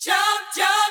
jump, jump.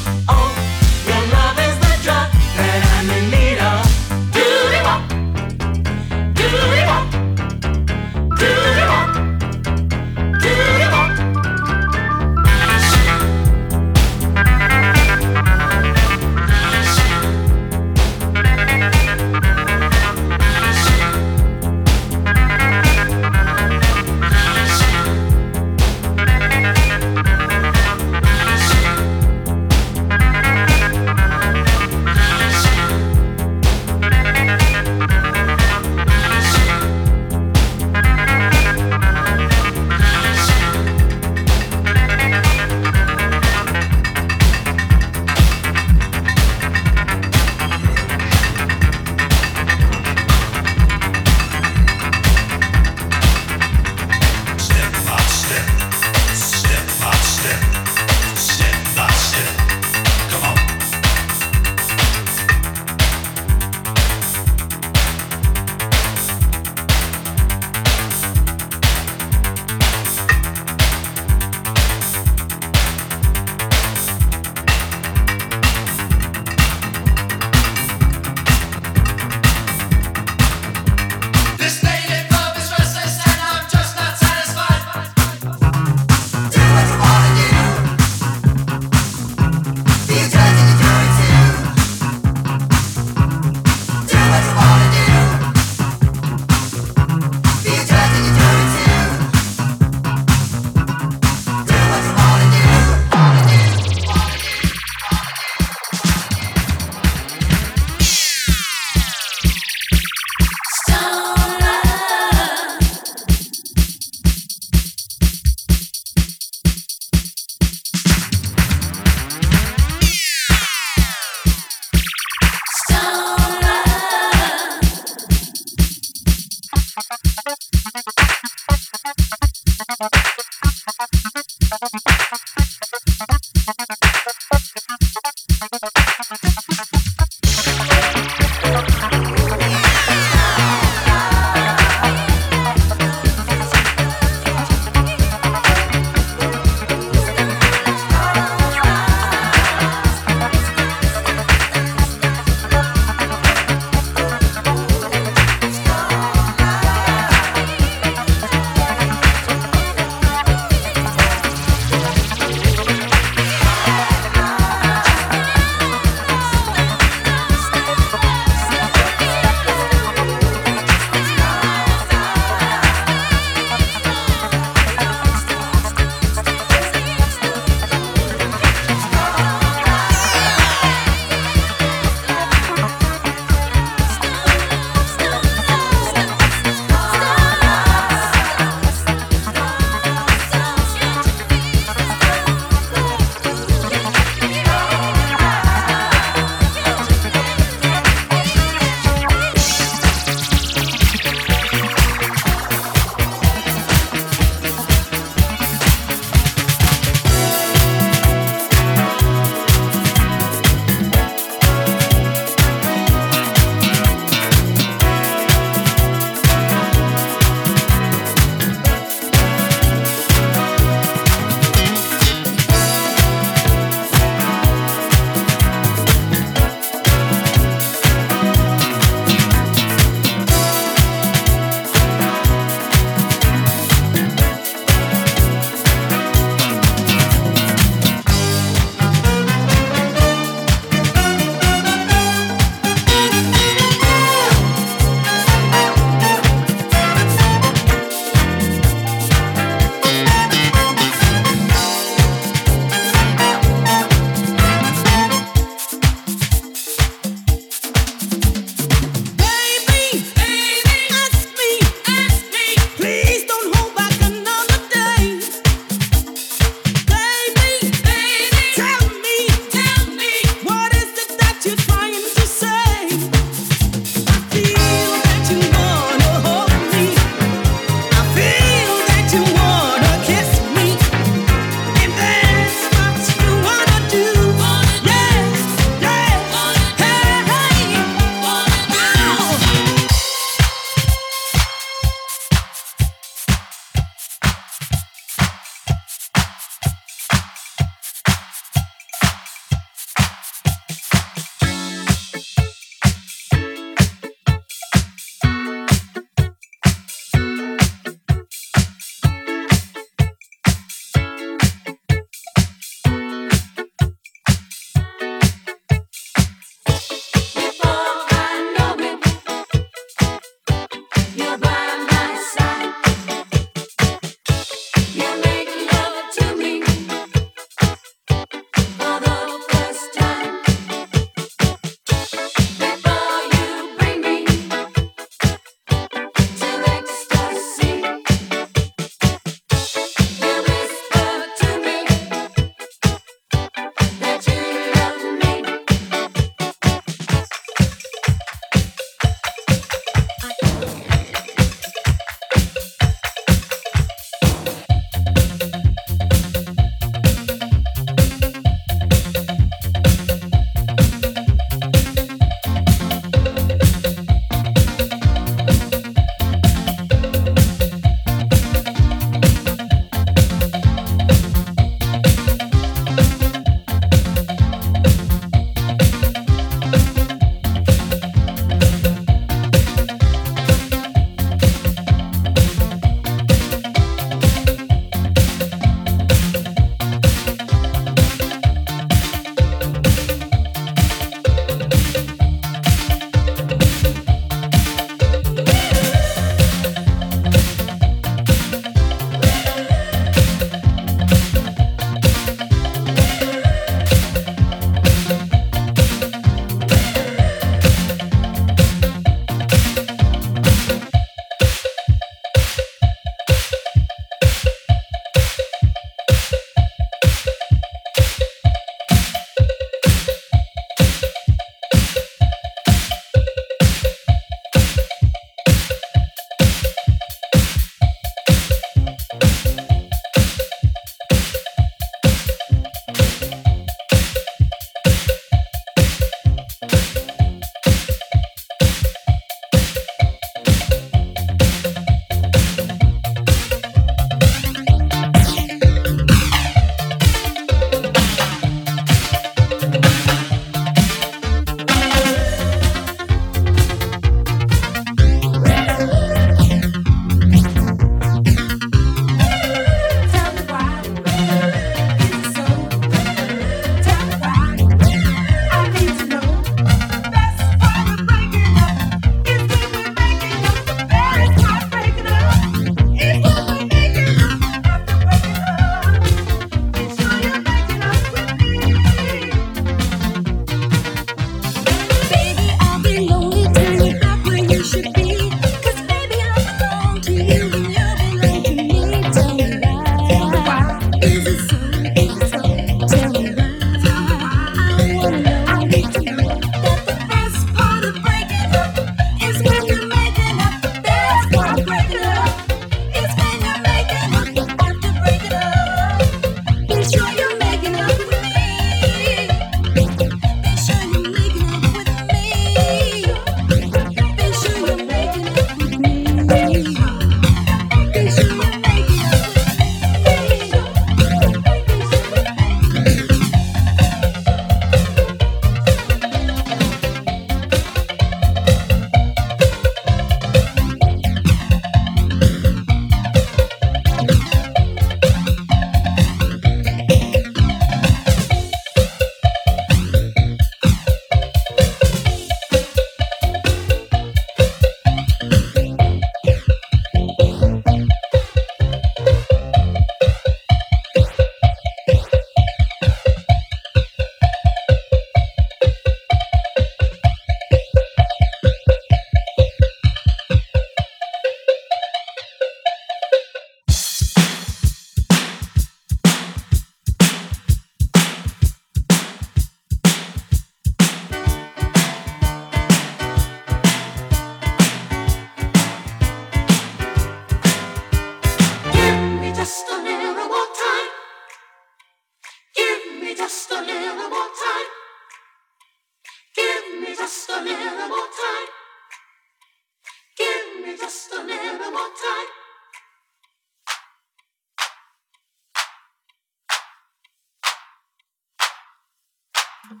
Signed,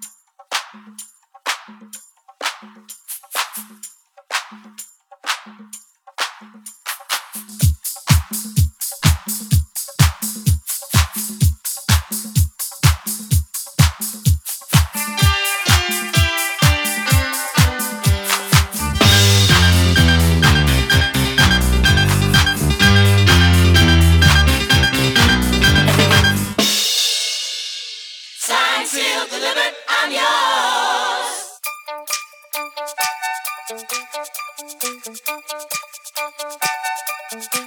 sealed, delivered, I'm yours. Just wanna